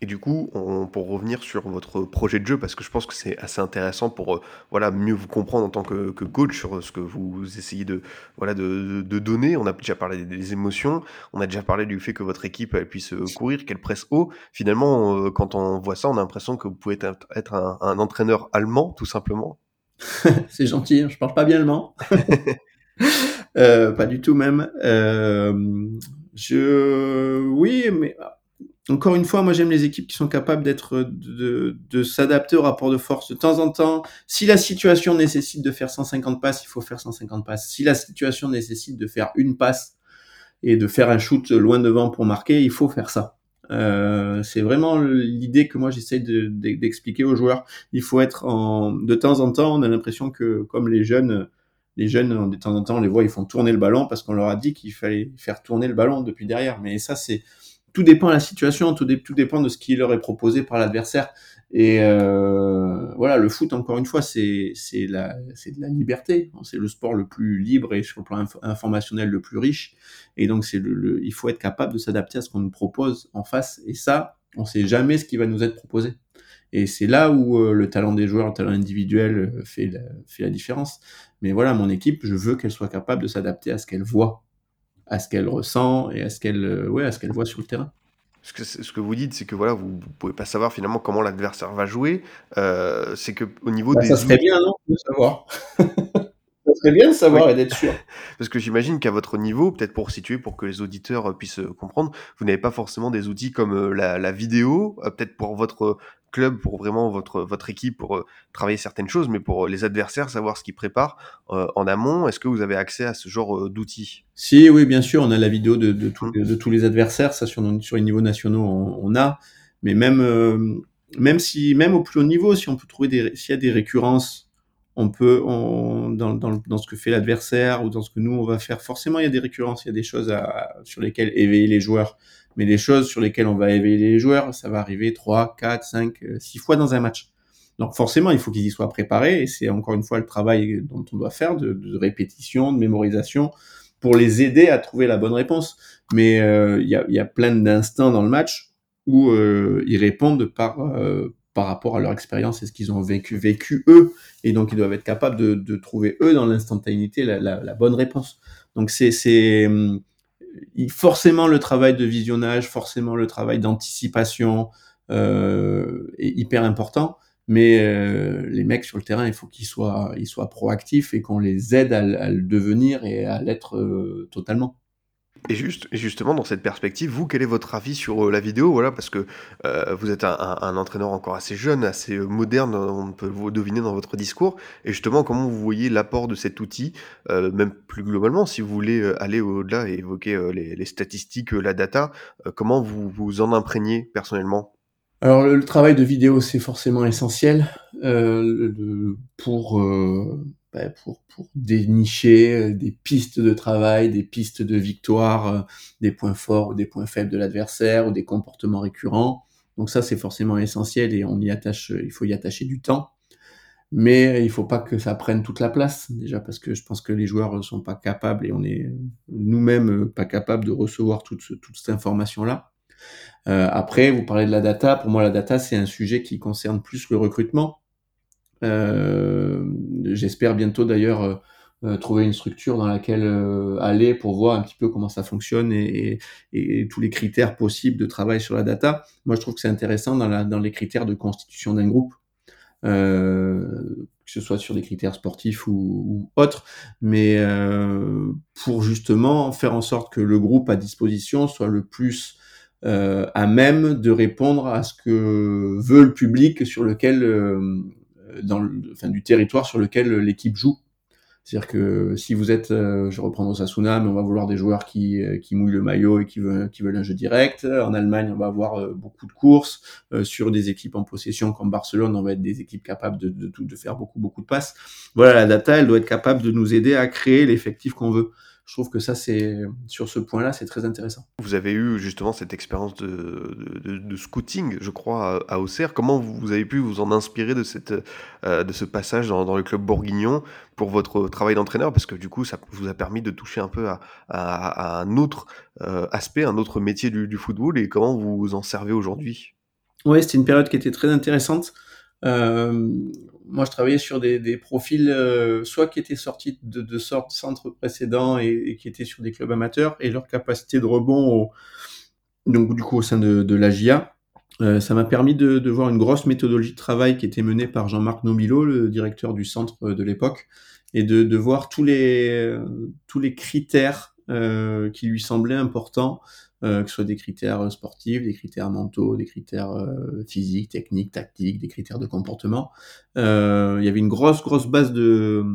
et du coup, on, pour revenir sur votre projet de jeu, parce que je pense que c'est assez intéressant pour euh, voilà mieux vous comprendre en tant que, que, coach sur ce que vous essayez de voilà de, de, donner. On a déjà parlé des émotions, on a déjà parlé du fait que votre équipe elle puisse courir, qu'elle presse haut. Finalement, euh, quand on voit ça, on a l'impression que vous pouvez être, être un, un, entraîneur allemand, tout simplement. c'est gentil, hein, je parle pas bien allemand. euh, pas du tout même. Euh, je oui, mais encore une fois, moi j'aime les équipes qui sont capables d'être de, de s'adapter au rapport de force de temps en temps. Si la situation nécessite de faire 150 passes, il faut faire 150 passes. Si la situation nécessite de faire une passe et de faire un shoot loin devant pour marquer, il faut faire ça. Euh, c'est vraiment l'idée que moi j'essaie d'expliquer de, aux joueurs. Il faut être en de temps en temps, on a l'impression que comme les jeunes, les jeunes de temps en temps on les voit, ils font tourner le ballon parce qu'on leur a dit qu'il fallait faire tourner le ballon depuis derrière. Mais ça c'est tout dépend de la situation, tout, dé, tout dépend de ce qui leur est proposé par l'adversaire. Et euh, voilà, le foot, encore une fois, c'est la de la liberté. C'est le sport le plus libre et sur le plan inf informationnel le plus riche. Et donc le, le, il faut être capable de s'adapter à ce qu'on nous propose en face. Et ça, on sait jamais ce qui va nous être proposé. Et c'est là où euh, le talent des joueurs, le talent individuel euh, fait la, fait la différence. Mais voilà, mon équipe, je veux qu'elle soit capable de s'adapter à ce qu'elle voit à ce qu'elle ressent et à ce qu'elle euh, ouais, à ce qu'elle voit sur le terrain. Ce que, ce que vous dites, c'est que voilà, vous ne pouvez pas savoir finalement comment l'adversaire va jouer. Euh, c'est que au niveau bah, des ça serait bien non de savoir. ça serait bien de savoir Oui. et d'être sûr. Parce que j'imagine qu'à votre niveau, peut-être pour situer, pour que les auditeurs euh, puissent comprendre, vous n'avez pas forcément des outils comme la, la vidéo, peut-être pour votre club, pour vraiment votre, votre équipe, pour euh, travailler certaines choses, mais pour les adversaires, savoir ce qu'ils préparent euh, en amont. Est-ce que vous avez accès à ce genre euh, d'outils? Si, oui, bien sûr, on a la vidéo de, de, tous, de tous les adversaires, ça sur, sur les niveaux nationaux, on, on a. Mais même, euh, même si, même au plus haut niveau, si on peut trouver des, s'il y a des récurrences, on peut, on, dans, dans, dans ce que fait l'adversaire ou dans ce que nous on va faire, forcément il y a des récurrences, il y a des choses à, sur lesquelles éveiller les joueurs. Mais les choses sur lesquelles on va éveiller les joueurs, ça va arriver 3, 4, 5, 6 fois dans un match. Donc forcément, il faut qu'ils y soient préparés, et c'est encore une fois le travail dont on doit faire de, répétition, de mémorisation, pour les aider à trouver la bonne réponse. Mais euh, il y, a, y, a, plein d'instants dans le match où euh, ils répondent par euh, par rapport à leur expérience et ce qu'ils ont vécu, vécu eux, et donc ils doivent être capables de, de trouver eux dans l'instantanéité la, la, la, bonne réponse. Donc c'est c'est forcément le travail de visionnage, forcément le travail d'anticipation est hyper important. Mais les mecs sur le terrain, il faut qu'ils soient, ils soient proactifs et qu'on les aide à, à, le devenir et à l'être totalement. Et, juste, justement, dans cette perspective, vous, quel est votre avis sur euh, la vidéo? Voilà, parce que euh, vous êtes un, entraîneur encore assez jeune, assez euh, moderne, on peut vous deviner dans votre discours. Et justement, comment vous voyez l'apport de cet outil, même plus globalement, si vous voulez aller au-delà et évoquer les, statistiques, la data, comment vous vous en imprégnez personnellement? Alors le, travail de vidéo c'est forcément essentiel pour bah, pour, dénicher euh, des pistes de travail, des pistes de victoire, euh, des points forts ou des points faibles de l'adversaire ou des comportements récurrents. Donc ça, c'est forcément essentiel et on y attache, il faut y attacher du temps. Mais il faut pas que ça prenne toute la place, déjà parce que je pense que les joueurs ne sont pas capables et on est nous-mêmes pas capables de recevoir toute, cette information-là. Euh, après, vous parlez de la data. Pour moi, la data, c'est un sujet qui concerne plus le recrutement euh, j'espère bientôt d'ailleurs euh, euh, trouver une structure dans laquelle aller pour voir un petit peu comment ça fonctionne et, et, tous les critères possibles de travail sur la data. Moi, je trouve que c'est intéressant dans, la, dans les critères de constitution d'un groupe, euh, que ce soit sur des critères sportifs ou, ou autres, mais euh, pour justement faire en sorte que le groupe à disposition soit le plus euh, à même de répondre à ce que veut le public sur lequel dans le, enfin, du territoire sur lequel l'équipe joue. C'est-à-dire que si vous êtes, euh, je reprends Osasuna, mais on va vouloir des joueurs qui, euh, qui mouillent le maillot et qui veulent, qui veulent un jeu direct. En Allemagne, on va avoir euh, beaucoup de courses. sur des équipes en possession comme Barcelone, on va être des équipes capables de, de, de faire beaucoup, beaucoup de passes. Voilà, la data, elle doit être capable de nous aider à créer l'effectif qu'on veut je trouve que ça, c'est sur ce point-là, c'est très intéressant. Vous avez eu justement cette expérience de, de, de, scouting, je crois, à Auxerre. Comment vous avez pu vous en inspirer de, cette, euh, de ce passage dans, dans, le club bourguignon pour votre travail d'entraîneur? Parce que du coup, ça vous a permis de toucher un peu à, à, à un autre euh, aspect, un autre métier du, du, football. Et comment vous vous en servez aujourd'hui? Oui, c'était une période qui était très intéressante. Euh, moi, je travaillais sur des, profils euh, soit qui étaient sortis de, de centres précédents et, qui étaient sur des clubs amateurs et leur capacité de rebond au, donc du coup au sein de, de l'AGIA. Euh, ça m'a permis de, de, voir une grosse méthodologie de travail qui était menée par Jean-Marc Nobilo, le directeur du centre de l'époque, et de, de, voir tous les, tous les critères qui lui semblaient importants euh, que ce soit des critères sportifs, des critères mentaux, des critères euh, physiques, techniques, tactiques, des critères de comportement. Euh, il y avait une grosse, grosse base de,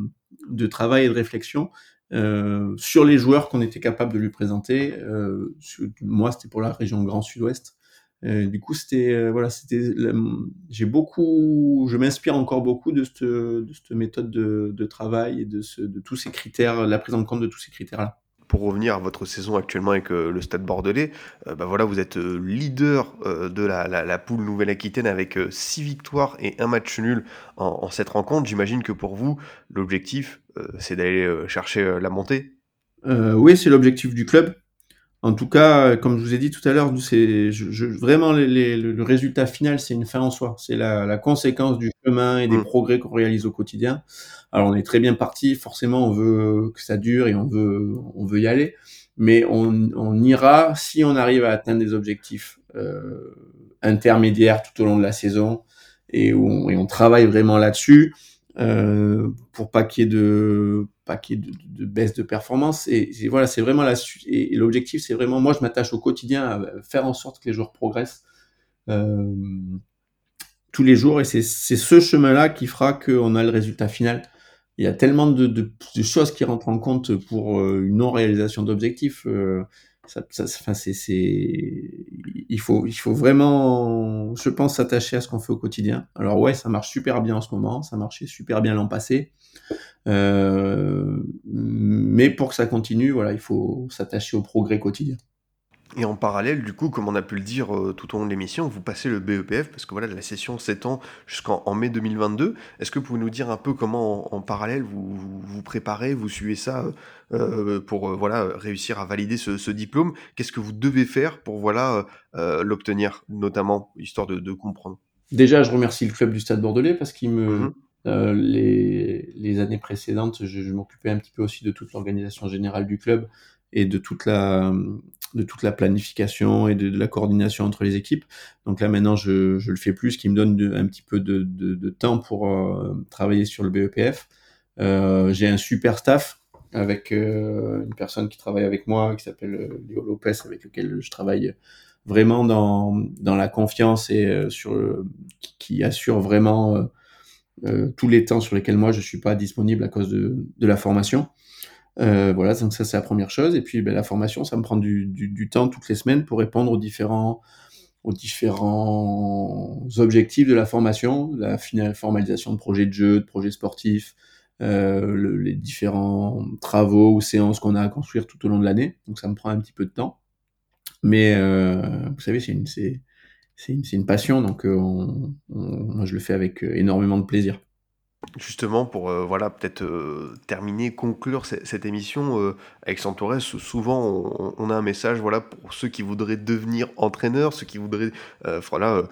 travail et de réflexion euh, sur les joueurs qu'on était capable de lui présenter. Euh, moi, c'était pour la région Grand Sud-Ouest. du coup. J'ai beaucoup, je m'inspire encore beaucoup de cette, de cette méthode de, travail et de, tous ces critères, la prise en compte de tous ces critères-là pour revenir à votre saison actuellement avec euh, le Stade Bordelais, euh, bah voilà, vous êtes euh, leader de la, poule Nouvelle-Aquitaine avec 6 victoires et un match nul en cette rencontre. J'imagine que pour vous, l'objectif, c'est d'aller chercher la montée? oui, c'est l'objectif du club. En tout cas, comme je vous ai dit tout à l'heure, c'est vraiment les, les, le résultat final, c'est une fin en soi. C'est la, la, conséquence du chemin et des mmh. progrès qu'on réalise au quotidien. Alors on est très bien parti. Forcément, on veut que ça dure et on veut on veut y aller, mais on, on ira si on arrive à atteindre des objectifs euh, intermédiaires tout au long de la saison et, on, et on travaille vraiment là-dessus euh, pour pas qu'il y ait de pas qu'il y ait de, baisse de performance. Et, voilà, c'est vraiment et, l'objectif, c'est vraiment moi je m'attache au quotidien à faire en sorte que les joueurs progressent. Euh, tous les jours et c'est ce chemin-là qui fera qu'on a le résultat final. Il y a tellement de, choses qui rentrent en compte pour euh, une non-réalisation d'objectifs. Euh, ça, ça, c'est, il faut, il faut vraiment, je pense, s'attacher à ce qu'on fait au quotidien. Alors ouais, ça marche super bien en ce moment, ça marchait super bien l'an passé. Euh, mais pour que ça continue, voilà, il faut s'attacher au progrès quotidien. Et en parallèle, du coup, comme on a pu le dire euh, tout au long de l'émission, vous passez le BEPF parce que voilà, la session s'étend jusqu'en mai 2022. Est-ce que vous pouvez nous dire un peu comment, en, en parallèle, vous, vous, vous préparez, vous suivez ça euh, pour euh, voilà réussir à valider ce, ce diplôme? Qu'est-ce que vous devez faire pour voilà l'obtenir, notamment histoire de, de, comprendre? Déjà, je remercie le club du Stade Bordelais parce qu'il me mmh les, les années précédentes, je, je m'occupais un petit peu aussi de toute l'organisation générale du club et de toute la de toute la planification et de, la coordination entre les équipes. Donc là maintenant je, le fais plus, ce qui me donne un petit peu de, temps pour euh, travailler sur le BEPF. Euh, j'ai un super staff avec euh, une personne qui travaille avec moi qui s'appelle Léo Lopez avec lequel je travaille vraiment dans, dans la confiance et sur qui, qui, assure vraiment tous les temps sur lesquels moi je suis pas disponible à cause de la formation. Euh, voilà, donc ça c'est la première chose. Et puis ben, la formation, ça me prend du, temps toutes les semaines pour répondre aux différents, aux différents objectifs de la formation, la formalisation de projets de jeu, de projets sportifs, euh, le, les différents travaux ou séances qu'on a à construire tout au long de l'année. Donc ça me prend un petit peu de temps. Mais euh, vous savez, c'est une, c'est, une, passion, donc on, on, moi je le fais avec énormément de plaisir. Justement, pour euh, voilà, peut-être euh, terminer, conclure cette, émission, euh, avec Santorès, souvent on, a un message voilà, pour ceux qui voudraient devenir entraîneurs, ceux qui voudraient voilà,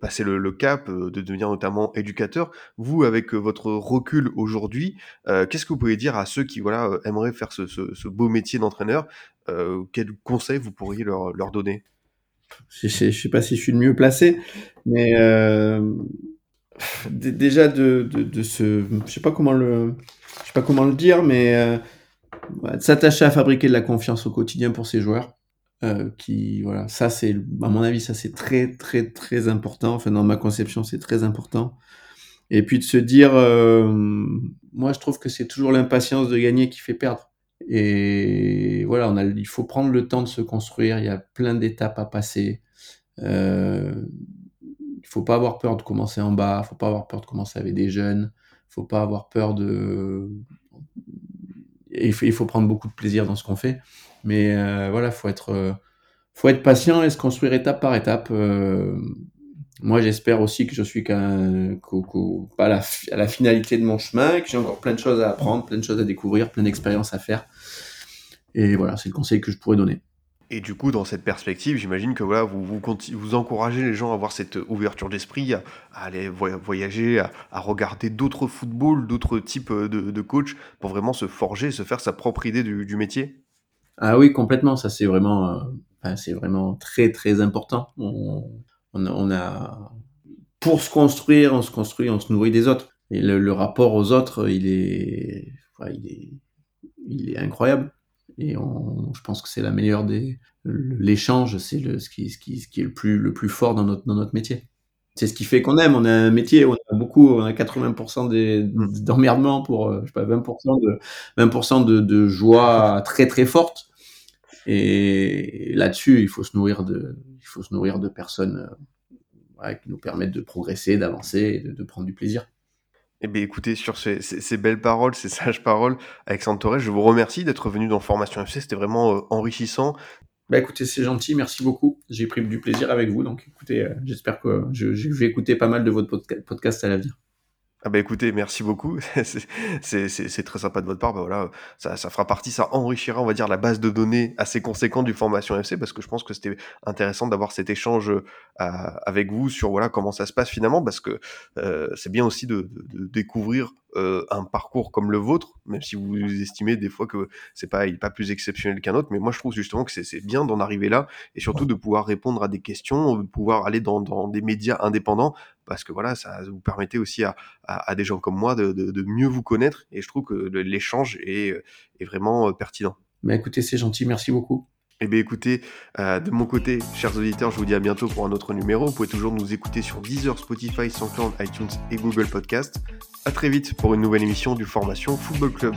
passer le, cap, de devenir notamment éducateur. Vous, avec votre recul aujourd'hui, qu'est-ce que vous pouvez dire à ceux qui voilà, aimeraient faire ce beau métier d'entraîneur Quels conseils vous pourriez leur, leur donner? Je ne sais pas si je suis le mieux placé, mais déjà de, de, de ce, je sais pas comment le, je sais pas comment le dire, mais euh, de s'attacher à fabriquer de la confiance au quotidien pour ses joueurs. Euh, qui voilà, ça c'est, à mon avis, ça c'est très très très important. Enfin, dans ma conception, c'est très important. Et puis de se dire, euh, moi je trouve que c'est toujours l'impatience de gagner qui fait perdre. Et voilà, on a, il faut prendre le temps de se construire. Il y a plein d'étapes à passer. Euh, faut pas avoir peur de commencer en bas, il faut pas avoir peur de commencer avec des jeunes, il faut pas avoir peur de il faut, il prendre beaucoup de plaisir dans ce qu'on fait. Mais euh, voilà, faut être euh, faut être patient et se construire étape par étape. Euh, moi, j'espère aussi que je suis pas à la, finalité de mon chemin, que j'ai encore plein de choses à apprendre, plein de choses à découvrir, plein d'expériences à faire. Et voilà, c'est le conseil que je pourrais donner. Et du coup, dans cette perspective, j'imagine que voilà, vous, vous, encouragez les gens à avoir cette ouverture d'esprit, à, aller voyager, à, regarder d'autres footballs, d'autres types de, coachs pour vraiment se forger, se faire sa propre idée du, métier? Ah oui, complètement. Ça, c'est vraiment, euh, vraiment très très important. On, a, pour se construire, on se construit, on se nourrit des autres. Et le, rapport aux autres, il est, il est, il est incroyable et on, je pense que c'est la meilleure des l'échange c'est le ce qui ce qui ce qui est le plus le plus fort dans notre dans notre métier. C'est ce qui fait qu'on aime on a un métier on a beaucoup on a 80% des d'emmerdements pour euh, je sais pas 20% de 20% de, de joie très très forte. Et là-dessus il faut se nourrir de il faut se nourrir de personnes euh, ouais, qui nous permettent de progresser d'avancer et de, de prendre du plaisir eh bien, écoutez, sur ces, ces, ces, belles paroles, ces sages paroles, Alexandre Torres, je vous remercie d'être venu dans Formation FC. C'était vraiment euh, enrichissant. Bah écoutez, c'est gentil, merci beaucoup. J'ai pris du plaisir avec vous, donc écoutez, euh, j'espère que je, je, vais écouter pas mal de votre podcast à l'avenir. Ah bah écoutez, merci beaucoup. c'est très sympa de votre part. Bah voilà, ça, ça, fera partie, ça enrichira, on va dire, la base de données assez conséquente du formation FC parce que je pense que c'était intéressant d'avoir cet échange euh, avec vous sur voilà comment ça se passe finalement parce que euh, c'est bien aussi de, de, de découvrir euh, un parcours comme le vôtre, même si vous estimez des fois que c'est pas, il pas plus exceptionnel qu'un autre, mais moi je trouve justement que c'est bien d'en arriver là et surtout de pouvoir répondre à des questions, de pouvoir aller dans, dans des médias indépendants parce que voilà, ça vous permettait aussi à, à, à des gens comme moi de, de, de, mieux vous connaître et je trouve que l'échange est, est vraiment euh, pertinent. Mais écoutez, c'est gentil, merci beaucoup. Eh bien écoutez, euh, de mon côté, chers auditeurs, je vous dis à bientôt pour un autre numéro. Vous pouvez toujours nous écouter sur Deezer, Spotify, SoundCloud, iTunes et Google Podcast. À très vite pour une nouvelle émission du Formation Football Club.